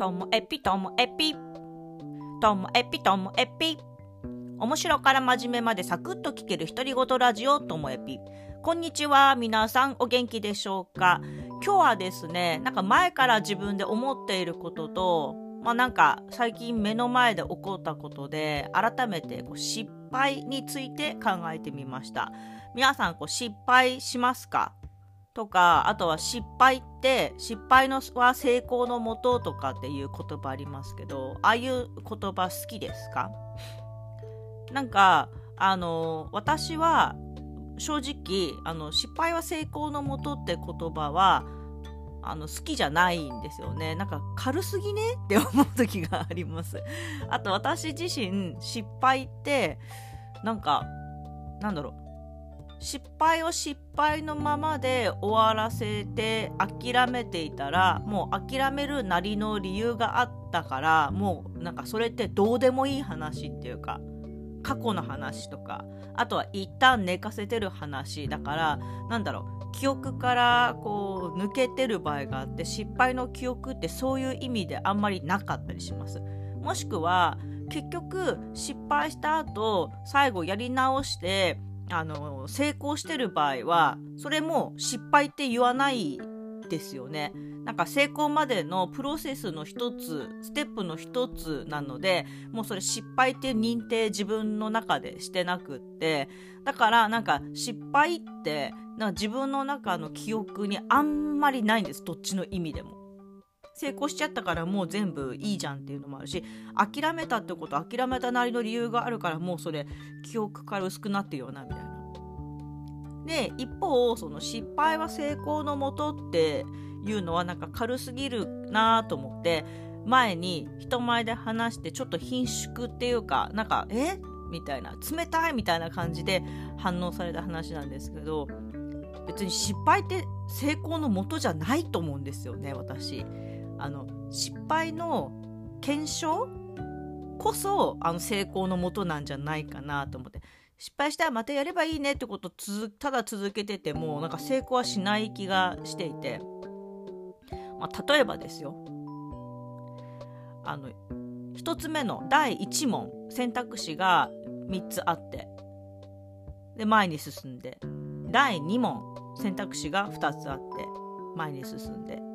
ともえぴともえぴともえぴともえぴ面白から真面目までサクッと聞ける独り言ラジオともえぴこんにちは皆さんお元気でしょうか？今日はですねなんか前から自分で思っていることとまあなんか最近目の前で起こったことで改めてこう失敗について考えてみました。皆さんこう失敗しますか？とかあとは失敗って失敗のは成功のもととかっていう言葉ありますけどああいう言葉好きですか？なんかあの私は正直あの失敗は成功のもとって言葉はあの好きじゃないんですよね。なんか軽すぎね？って思う時があります。あと私自身失敗ってなんかなんだろう。失敗を失敗のままで終わらせて諦めていたらもう諦めるなりの理由があったからもうなんかそれってどうでもいい話っていうか過去の話とかあとは一旦寝かせてる話だからなんだろう記憶からこう抜けてる場合があって失敗の記憶ってそういう意味であんまりなかったりします。もしくは結局失敗した後最後やり直してあの成功してる場合はそれも失敗って言わないですよね。なんか成功までのプロセスの一つステップの一つなのでもうそれ失敗って認定自分の中でしてなくってだからなんか失敗ってなんか自分の中の記憶にあんまりないんですどっちの意味でも。成功しちゃったからもう全部いいじゃんっていうのもあるし諦めたってこと諦めたなりの理由があるからもうそれ記憶から薄くなってるよなみたいな。で一方その失敗は成功のもとっていうのはなんか軽すぎるなと思って前に人前で話してちょっと貧縮っていうかなんかえ？みたいな冷たいみたいな感じで反応された話なんですけど別に失敗って成功のもとじゃないと思うんですよね私。あの失敗の検証こそあの成功のもとなんじゃないかなと思って失敗したらまたやればいいねってことをただ続けててもなんか成功はしない気がしていて、まあ、例えばですよ。あの1つ目の第1問選択肢が3つあってで前に進んで。第2問選択肢が2つあって前に進んで。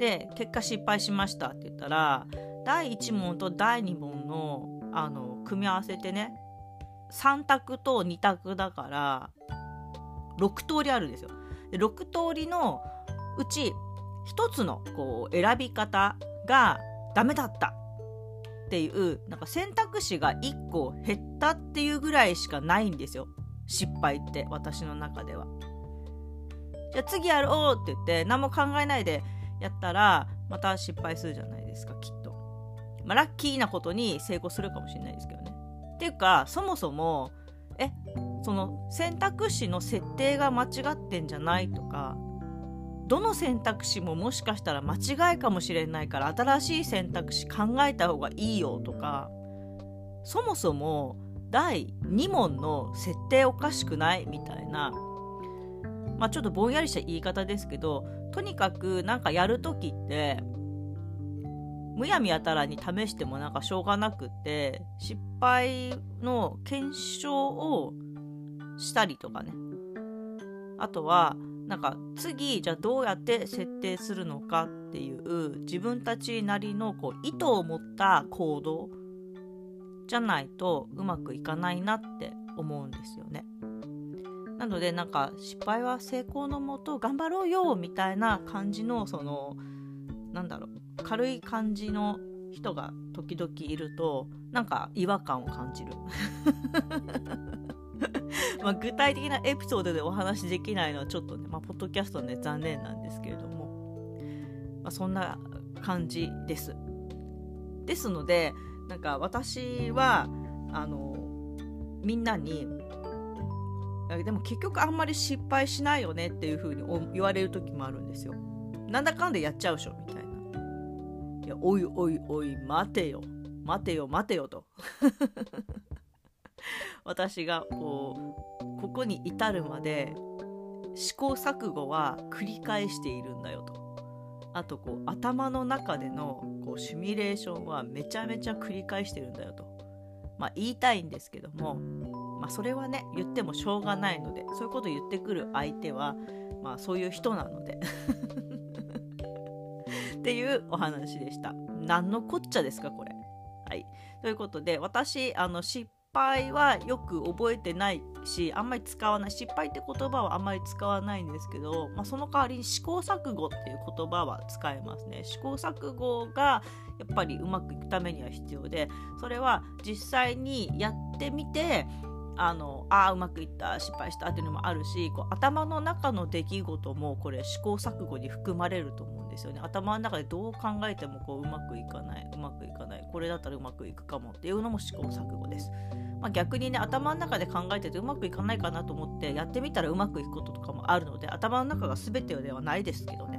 で結果失敗しましたって言ったら第1問と第2問のあの組み合わせてね3択と2択だから6通りあるんですよ。で6通りのうち1つのこう選び方がダメだったっていうなんか選択肢が1個減ったっていうぐらいしかないんですよ失敗って私の中では。じゃあ次やろうって言って何も考えないでやったらまた失敗するじゃないですかきっと。まあ、ラッキーなことに成功するかもしれないですけどね。っていうかそもそもえその選択肢の設定が間違ってんじゃないとかどの選択肢ももしかしたら間違いかもしれないから新しい選択肢考えた方がいいよとかそもそも第2問の設定おかしくないみたいなまあちょっとぼんやりした言い方ですけどとにかくなんかやる時ってむやみやたらに試してもなんかしょうがなくって失敗の検証をしたりとかねあとはなんか次じゃあどうやって設定するのかっていう自分たちなりのこう意図を持った行動じゃないとうまくいかないなって思うんですよね。なのでなんか失敗は成功のもと頑張ろうよみたいな感じのそのなんだろう軽い感じの人が時々いるとなんか違和感を感じる。まあ具体的なエピソードでお話しできないのはちょっとね、まあ、ポッドキャストね残念なんですけれども、まあ、そんな感じです。ですのでなんか私はあのみんなにでも結局あんまり失敗しないよねっていう風に言われる時もあるんですよ。なんだかんだやっちゃうでしょみたいな。いやおいおいおい待てよ。待てよ待てよと。私がこうここに至るまで試行錯誤は繰り返しているんだよと。あとこう頭の中でのこうシミュレーションはめちゃめちゃ繰り返してるんだよと、まあ、言いたいんですけども、まあ、それはね言ってもしょうがないのでそういうこと言ってくる相手は、まあ、そういう人なので っていうお話でした。何のこっちゃですかこれ。はい、ということで私あの失敗はよく覚えてないしあんまり使わない失敗って言葉はあんまり使わないんですけど、まあ、その代わりに試行錯誤っていう言葉は使えますね試行錯誤がやっぱりうまくいくためには必要でそれは実際にやってみてあのあうまくいった失敗したっていうのもあるしこう頭の中の出来事もこれ試行錯誤に含まれると思うんですよね。頭の中でどう考えてもこううまくいかないうまくいかないこれだったらうまくいくかもっていうのも試行錯誤です、まあ、逆にね頭の中で考えててうまくいかないかなと思ってやってみたらうまくいくこととかもあるので頭の中が全てではないですけどね。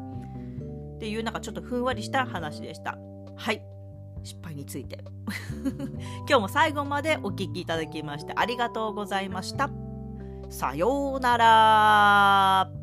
っていうなんかちょっとふんわりした話でした。はい。失敗について。今日も最後までお聴きいただきましてありがとうございました。さようなら。